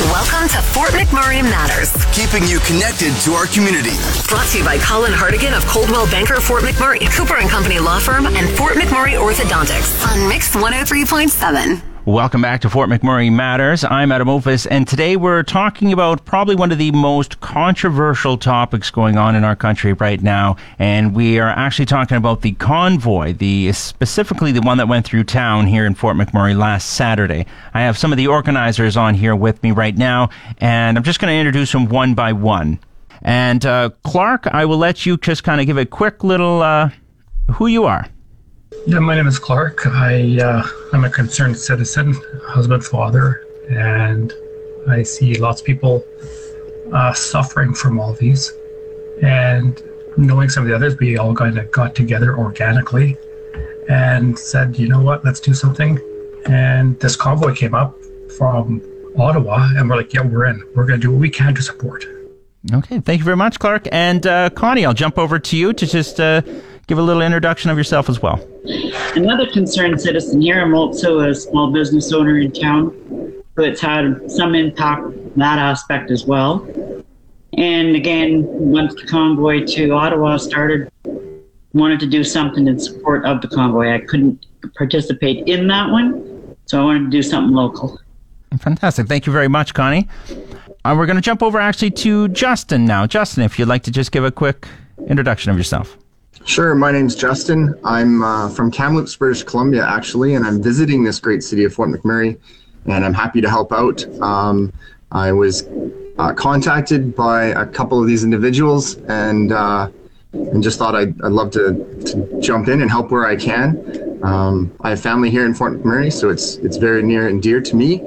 Welcome to Fort McMurray Matters. Keeping you connected to our community. Brought to you by Colin Hardigan of Coldwell Banker Fort McMurray, Cooper and Company Law Firm, and Fort McMurray Orthodontics on Mix 103.7. Welcome back to Fort McMurray Matters. I'm Adam Ophis, and today we're talking about probably one of the most controversial topics going on in our country right now. And we are actually talking about the convoy, the specifically the one that went through town here in Fort McMurray last Saturday. I have some of the organizers on here with me right now, and I'm just going to introduce them one by one. And uh, Clark, I will let you just kind of give a quick little uh, who you are. Yeah, my name is Clark. I uh, I'm a concerned citizen, husband, father, and I see lots of people uh, suffering from all these. And knowing some of the others, we all kind of got together organically and said, you know what, let's do something. And this convoy came up from Ottawa, and we're like, yeah, we're in. We're going to do what we can to support. Okay, thank you very much, Clark. And uh, Connie, I'll jump over to you to just uh, give a little introduction of yourself as well. Another concerned citizen here. I'm also a small business owner in town, so it's had some impact that aspect as well. And again, once the convoy to Ottawa started, wanted to do something in support of the convoy. I couldn't participate in that one, so I wanted to do something local. Fantastic. Thank you very much, Connie. Uh, we're going to jump over actually to Justin now. Justin, if you'd like to just give a quick introduction of yourself. Sure. My name's Justin. I'm uh, from Kamloops, British Columbia, actually, and I'm visiting this great city of Fort McMurray, and I'm happy to help out. Um, I was uh, contacted by a couple of these individuals, and uh, and just thought I'd, I'd love to, to jump in and help where I can. Um, I have family here in Fort McMurray, so it's it's very near and dear to me,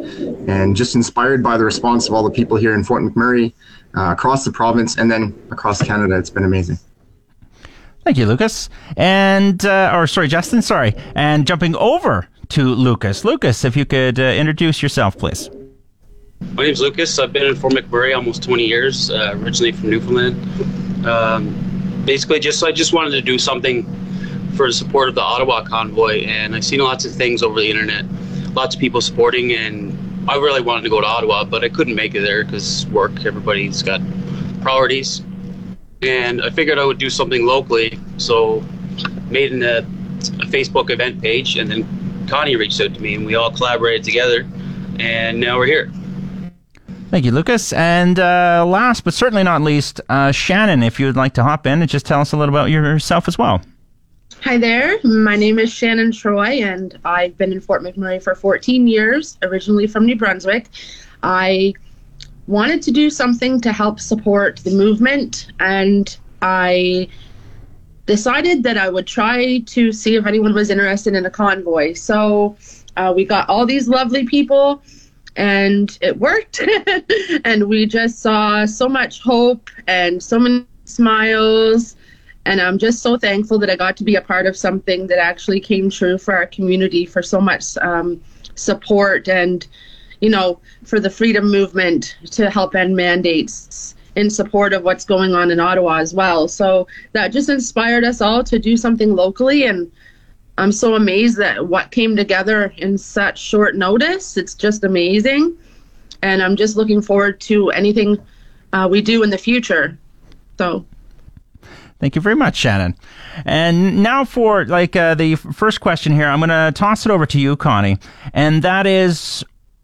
and just inspired by the response of all the people here in Fort McMurray, uh, across the province, and then across Canada. It's been amazing. Thank you, Lucas. And, uh, or sorry, Justin, sorry. And jumping over to Lucas. Lucas, if you could uh, introduce yourself, please. My name's Lucas. I've been in Fort McMurray almost 20 years, uh, originally from Newfoundland. Um, basically, just I just wanted to do something for the support of the Ottawa convoy, and I've seen lots of things over the internet, lots of people supporting, and I really wanted to go to Ottawa, but I couldn't make it there because work, everybody's got priorities and I figured I would do something locally. So made an, a, a Facebook event page, and then Connie reached out to me, and we all collaborated together, and now we're here. Thank you, Lucas. And uh, last but certainly not least, uh, Shannon, if you would like to hop in and just tell us a little about yourself as well. Hi there. My name is Shannon Troy, and I've been in Fort McMurray for 14 years, originally from New Brunswick. I wanted to do something to help support the movement, and I decided that I would try to see if anyone was interested in a convoy. So uh, we got all these lovely people, and it worked. and we just saw so much hope and so many smiles. And I'm just so thankful that I got to be a part of something that actually came true for our community for so much um, support and you know, for the freedom movement to help end mandates in support of what's going on in Ottawa as well. So that just inspired us all to do something locally and I'm so amazed that what came together in such short notice. It's just amazing. And I'm just looking forward to anything uh, we do in the future. So Thank you very much, Shannon. And now for like uh, the first question here, I'm going to toss it over to you, Connie, and that is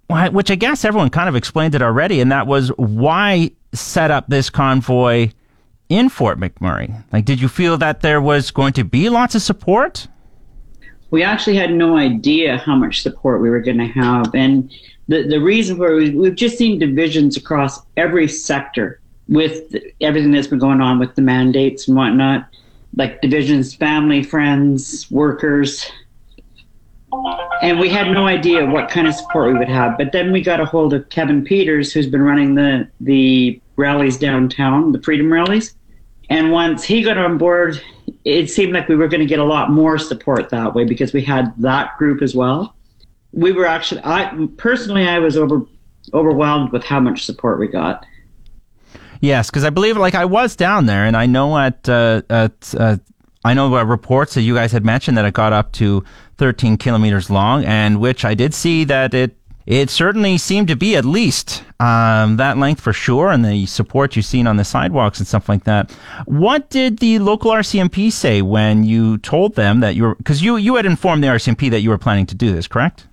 which I guess everyone kind of explained it already, and that was why set up this convoy in Fort McMurray. Like, did you feel that there was going to be lots of support? We actually had no idea how much support we were going to have, and the the reason for we've just seen divisions across every sector with everything that's been going on with the mandates and whatnot, like divisions, family, friends, workers, and we had no idea what kind of support we would have. But then we got a hold of Kevin Peters, who's been running the the rallies downtown, the freedom rallies. And once he got on board, it seemed like we were going to get a lot more support that way because we had that group as well. We were actually, I personally, I was over overwhelmed with how much support we got. Yes, because I believe, like, I was down there, and I know at uh, at uh, I know uh, reports that you guys had mentioned that it got up to 13 kilometers long, and which I did see that it it certainly seemed to be at least um, that length for sure, and the support you've seen on the sidewalks and stuff like that. What did the local RCMP say when you told them that you were, because you, you had informed the RCMP that you were planning to do this, correct?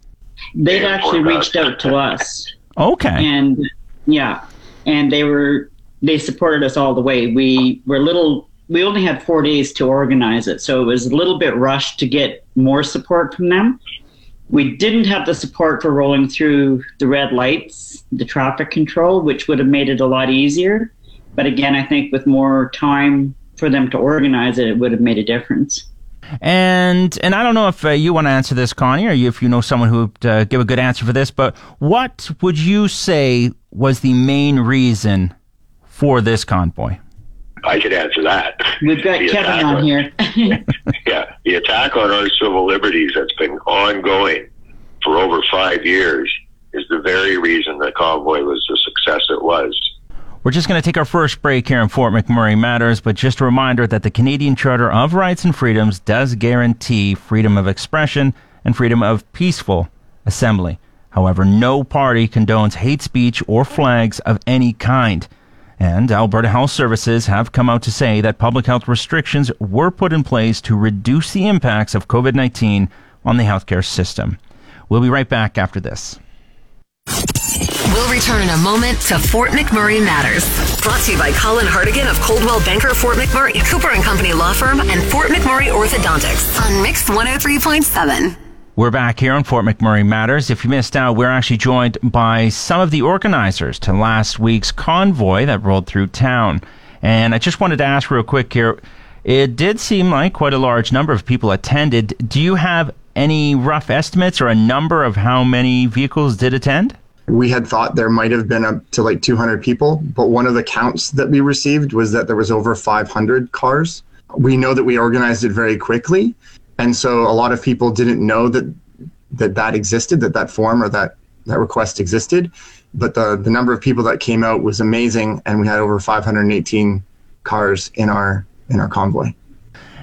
They'd actually reached out to us. Okay. And yeah, and they were, they supported us all the way. We were a little, we only had four days to organize it, so it was a little bit rushed to get more support from them. We didn't have the support for rolling through the red lights, the traffic control, which would have made it a lot easier. But again, I think with more time for them to organize it, it would have made a difference. And and I don't know if uh, you want to answer this, Connie, or if you know someone who would uh, give a good answer for this. But what would you say was the main reason for this convoy? I could answer that. We've got The Kevin attack on here. Yeah, the attack on our civil liberties that's been ongoing for over five years is the very reason the convoy was the success it was. We're just going to take our first break here in Fort McMurray Matters, but just a reminder that the Canadian Charter of Rights and Freedoms does guarantee freedom of expression and freedom of peaceful assembly. However, no party condones hate speech or flags of any kind. And Alberta Health Services have come out to say that public health restrictions were put in place to reduce the impacts of COVID 19 on the healthcare system. We'll be right back after this. We'll return in a moment to Fort McMurray Matters. Brought to you by Colin Hardigan of Coldwell Banker Fort McMurray, Cooper and Company Law Firm, and Fort McMurray Orthodontics on Mix 103.7. We're back here on Fort McMurray Matters. If you missed out, we're actually joined by some of the organizers to last week's convoy that rolled through town. And I just wanted to ask real quick here. It did seem like quite a large number of people attended. Do you have any rough estimates or a number of how many vehicles did attend? We had thought there might have been up to like 200 people, but one of the counts that we received was that there was over 500 cars. We know that we organized it very quickly, and so a lot of people didn't know that that that existed, that that form or that that request existed. But the the number of people that came out was amazing, and we had over 518 cars in our in our convoy.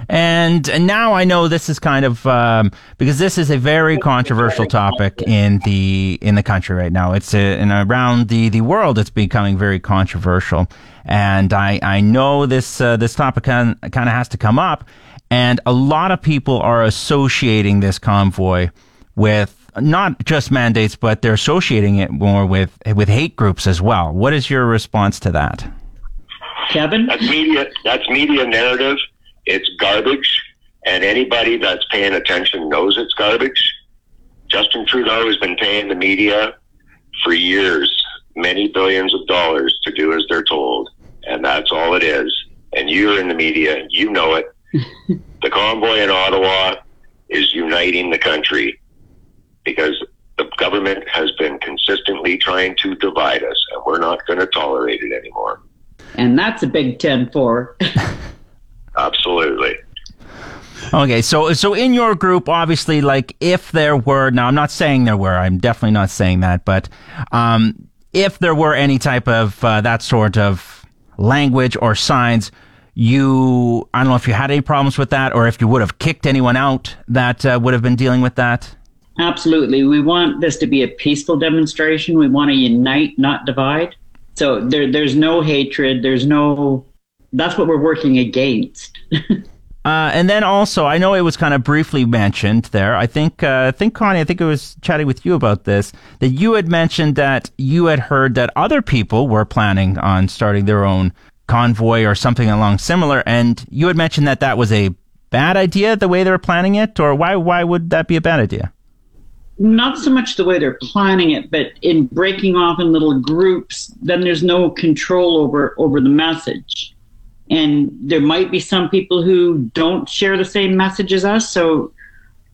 And, and now I know this is kind of um, because this is a very controversial topic in the in the country right now. It's a, and around the, the world. It's becoming very controversial, and I I know this uh, this topic kind of has to come up, and a lot of people are associating this convoy with not just mandates, but they're associating it more with with hate groups as well. What is your response to that? Kevin? That's media. That's media narrative. It's garbage, and anybody that's paying attention knows it's garbage. Justin Trudeau has been paying the media for years, many billions of dollars to do as they're told, and that's all it is. And you're in the media, you know it. the convoy in Ottawa is uniting the country because the government has been consistently trying to divide us, and we're not going to tolerate it anymore. And that's a big 10 4. Absolutely. Okay, so so in your group, obviously, like if there were now, I'm not saying there were. I'm definitely not saying that, but um, if there were any type of uh, that sort of language or signs, you I don't know if you had any problems with that, or if you would have kicked anyone out that uh, would have been dealing with that. Absolutely. We want this to be a peaceful demonstration. We want to unite, not divide. So there, there's no hatred. There's no. That's what we're working against. Uh, and then also, I know it was kind of briefly mentioned there. I think, uh, I think Connie, I think I was chatting with you about this. That you had mentioned that you had heard that other people were planning on starting their own convoy or something along similar, and you had mentioned that that was a bad idea the way they were planning it, or why why would that be a bad idea? not so much the way they're planning it, but in breaking off in little groups, then there's no control over over the message. And there might be some people who don't share the same message as us. So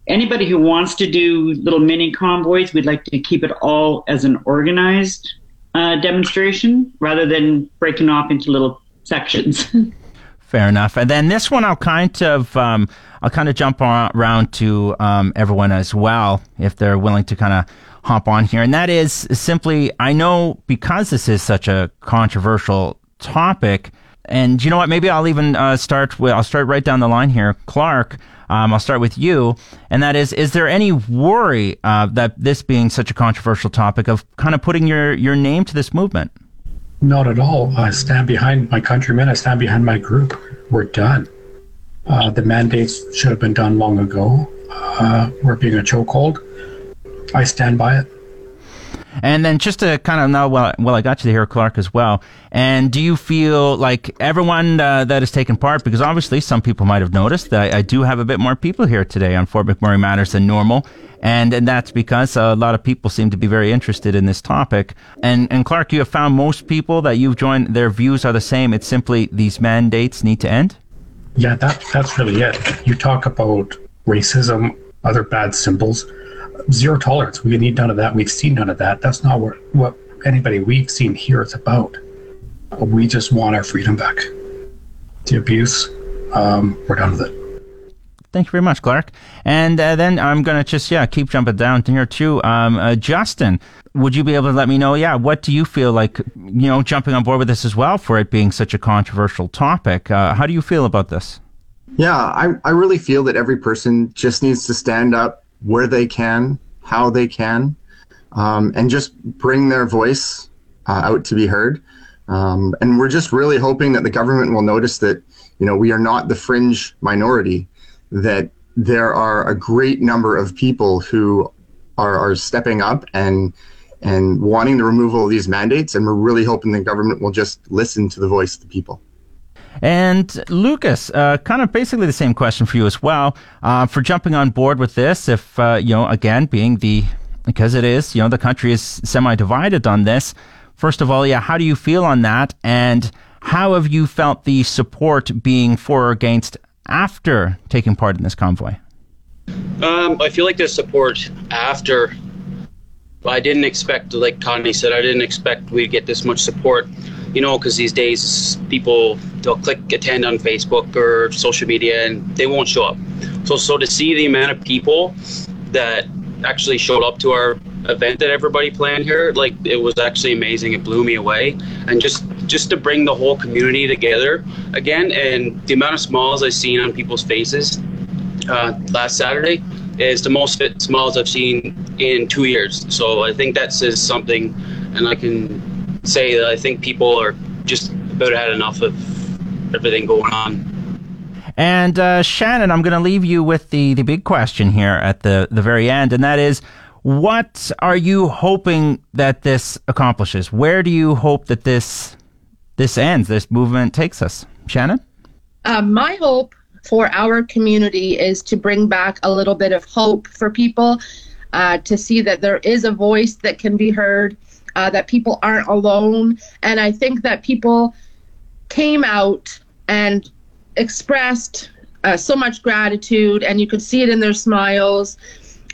anybody who wants to do little mini convoys, we'd like to keep it all as an organized uh, demonstration rather than breaking off into little sections. Fair enough. And then this one, I'll kind of, um, I'll kind of jump around to um, everyone as well, if they're willing to kind of hop on here. And that is simply, I know because this is such a controversial topic, and you know what? Maybe I'll even uh, start. With, I'll start right down the line here, Clark. Um, I'll start with you, and that is: Is there any worry uh, that this being such a controversial topic of kind of putting your your name to this movement? Not at all. I stand behind my countrymen. I stand behind my group. We're done. Uh, the mandates should have been done long ago. Uh, we're being a chokehold. I stand by it. And then just to kind of know, well, well, I got you here, Clark, as well. And do you feel like everyone uh, that has taken part, because obviously some people might have noticed that I, I, do have a bit more people here today on Fort McMurray Matters than normal. And, and that's because a lot of people seem to be very interested in this topic. And, and Clark, you have found most people that you've joined, their views are the same. It's simply these mandates need to end? Yeah, that, that's really it. You talk about racism, other bad symbols zero tolerance. We need none of that. We've seen none of that. That's not what, what anybody we've seen here is about. We just want our freedom back. The abuse, um, we're done with it. Thank you very much, Clark. And uh, then I'm going to just, yeah, keep jumping down here too. Um, uh, Justin, would you be able to let me know, yeah, what do you feel like, you know, jumping on board with this as well for it being such a controversial topic? Uh, how do you feel about this? Yeah, I, I really feel that every person just needs to stand up where they can, how they can, um, and just bring their voice uh, out to be heard. Um, and we're just really hoping that the government will notice that, you know, we are not the fringe minority, that there are a great number of people who are, are stepping up and and wanting the removal of these mandates. And we're really hoping the government will just listen to the voice of the people. And Lucas, uh, kind of basically the same question for you as well. Uh, for jumping on board with this, if, uh, you know, again, being the, because it is, you know, the country is semi divided on this. First of all, yeah, how do you feel on that? And how have you felt the support being for or against after taking part in this convoy? Um, I feel like the support after I didn't expect, like Connie said, I didn't expect we'd get this much support you know, because these days people they'll click attend on Facebook or social media and they won't show up. So so to see the amount of people that actually showed up to our event that everybody planned here, like it was actually amazing. It blew me away, and just just to bring the whole community together again, and the amount of smiles I've seen on people's faces uh, last Saturday is the most smiles I've seen in two years. So I think that says something, and I can say that I think people are just about had enough of everything going on. And uh, Shannon, I'm going to leave you with the, the big question here at the, the very end, and that is what are you hoping that this accomplishes? Where do you hope that this this ends, this movement takes us? Shannon? Uh, my hope for our community is to bring back a little bit of hope for people, uh, to see that there is a voice that can be heard, uh, that people aren't alone. And I think that people came out and expressed uh, so much gratitude, and you could see it in their smiles.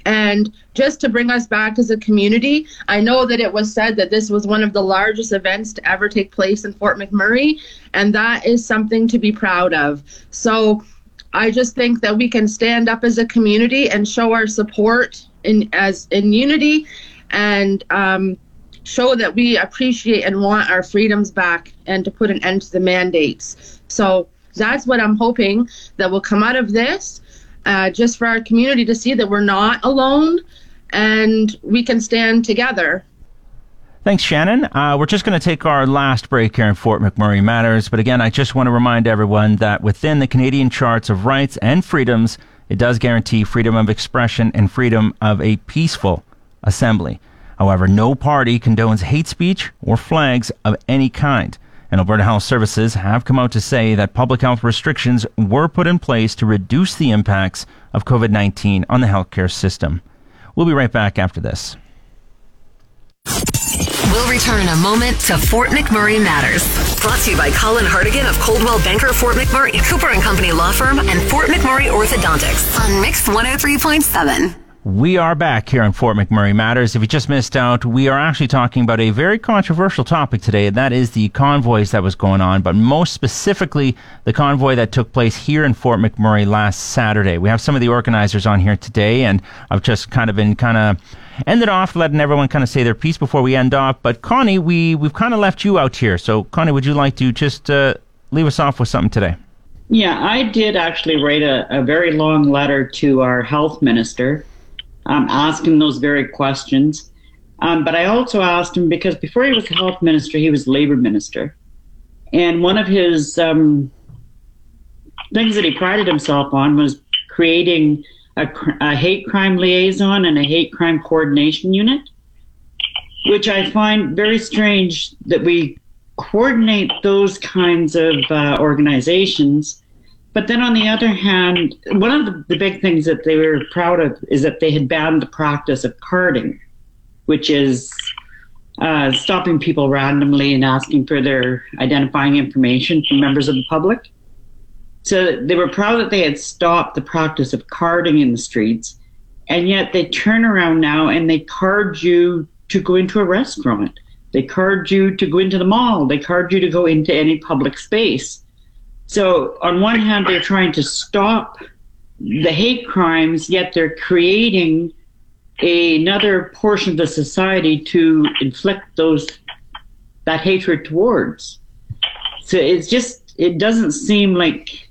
And just to bring us back as a community, I know that it was said that this was one of the largest events to ever take place in Fort McMurray, and that is something to be proud of. So I just think that we can stand up as a community and show our support in as in unity and um, show that we appreciate and want our freedoms back and to put an end to the mandates. So that's what I'm hoping that will come out of this, uh, just for our community to see that we're not alone and we can stand together. Thanks, Shannon. Uh, we're just going to take our last break here in Fort McMurray Matters. But again, I just want to remind everyone that within the Canadian Charts of Rights and Freedoms, it does guarantee freedom of expression and freedom of a peaceful assembly. However, no party condones hate speech or flags of any kind. And Alberta Health Services have come out to say that public health restrictions were put in place to reduce the impacts of COVID 19 on the healthcare system. We'll be right back after this. We'll return in a moment to Fort McMurray Matters. Brought to you by Colin Hartigan of Coldwell Banker Fort McMurray, Cooper and Company Law Firm, and Fort McMurray Orthodontics on Mix 103.7. We are back here on Fort McMurray Matters. If you just missed out, we are actually talking about a very controversial topic today, and that is the convoys that was going on, but most specifically, the convoy that took place here in Fort McMurray last Saturday. We have some of the organizers on here today, and I've just kind of been kind of ended off letting everyone kind of say their piece before we end off. But Connie, we, we've kind of left you out here. So, Connie, would you like to just uh, leave us off with something today? Yeah, I did actually write a, a very long letter to our health minister um, asking those very questions. Um, but I also asked him because before he was health minister, he was labor minister. And one of his um, things that he prided himself on was creating a, a, hate crime liaison and a hate crime coordination unit, which I find very strange that we coordinate those kinds of uh, organizations but then on the other hand, one of the, the, big things that they were proud of is that they had banned the practice of carding, which is uh, stopping people randomly and asking for their identifying information from members of the public. So they were proud that they had stopped the practice of carding in the streets, and yet they turn around now and they card you to go into a restaurant. They card you to go into the mall. They card you to go into any public space. So, on one hand, they're trying to stop the hate crimes, yet they're creating another portion of the society to inflict those that hatred towards. So it's just it doesn't seem like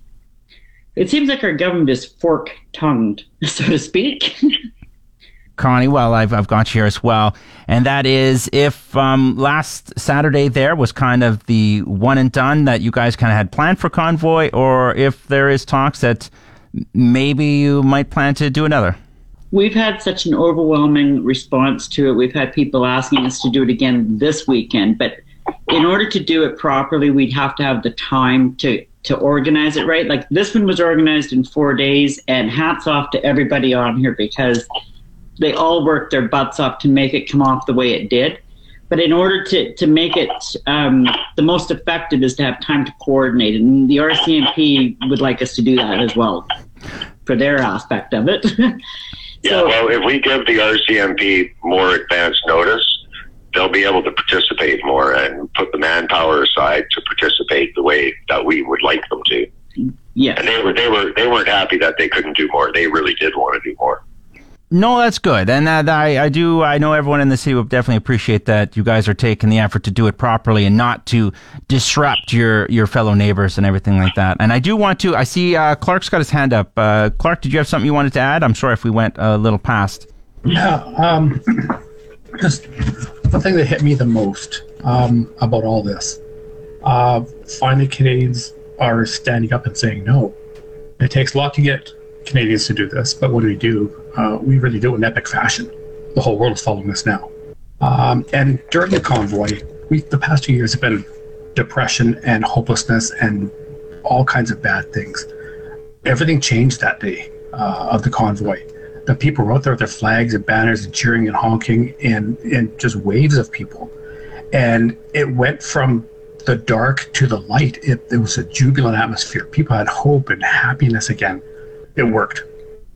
it seems like our government is fork tongued, so to speak. Connie, well, I've, I've got you here as well. And that is if um, last Saturday there was kind of the one and done that you guys kind of had planned for Convoy, or if there is talks that maybe you might plan to do another. We've had such an overwhelming response to it. We've had people asking us to do it again this weekend. But in order to do it properly, we'd have to have the time to to organize it right. Like this one was organized in four days, and hats off to everybody on here because they all worked their butts off to make it come off the way it did. But in order to, to make it um, the most effective is to have time to coordinate. And the RCMP would like us to do that as well for their aspect of it. so, yeah, well, if we give the RCMP more advance notice, they'll be able to participate more and put the manpower aside to participate the way that we would like them to. Yeah. And they were they were they weren't happy that they couldn't do more. They really did want to do more. No, that's good, and that I, I do. I know everyone in the city will definitely appreciate that you guys are taking the effort to do it properly and not to disrupt your your fellow neighbors and everything like that. And I do want to. I see uh, Clark's got his hand up. Uh, Clark, did you have something you wanted to add? I'm sorry if we went a little past. Yeah, um, just the thing that hit me the most um, about all this. Uh, finally, Canadians are standing up and saying no. It takes a lot to get Canadians to do this, but what do we do? Uh, we really do it in epic fashion. The whole world is following us now. Um, and during the convoy, we the past two years have been depression and hopelessness and all kinds of bad things. Everything changed that day uh, of the convoy. The people were out there with their flags and banners and cheering and honking and, and just waves of people. And it went from the dark to the light. It, it was a jubilant atmosphere. People had hope and happiness again it worked.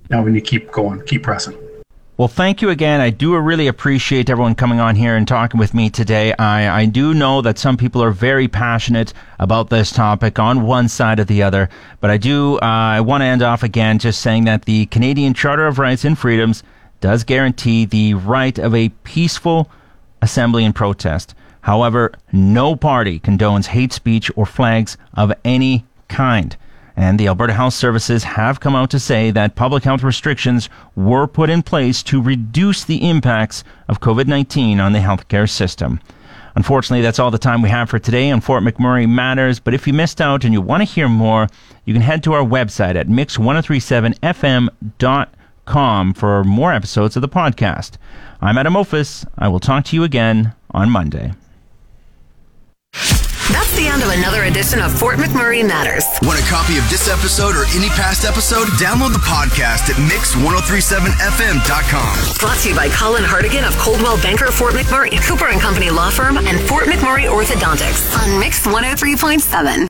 Now we need to keep going, keep pressing. Well, thank you again. I do really appreciate everyone coming on here and talking with me today. I, I do know that some people are very passionate about this topic on one side or the other, but I do, uh, I want to end off again just saying that the Canadian Charter of Rights and Freedoms does guarantee the right of a peaceful assembly and protest. However, no party condones hate speech or flags of any kind. And the Alberta Health Services have come out to say that public health restrictions were put in place to reduce the impacts of COVID 19 on the healthcare system. Unfortunately, that's all the time we have for today on Fort McMurray Matters. But if you missed out and you want to hear more, you can head to our website at mix1037fm.com for more episodes of the podcast. I'm Adam Ophis. I will talk to you again on Monday the end of another edition of Fort McMurray Matters. Want a copy of this episode or any past episode? Download the podcast at mix1037fm.com. Brought to you by Colin Hardigan of Coldwell Banker Fort McMurray, Cooper and Company Law Firm, and Fort McMurray Orthodontics on Mix 103.7.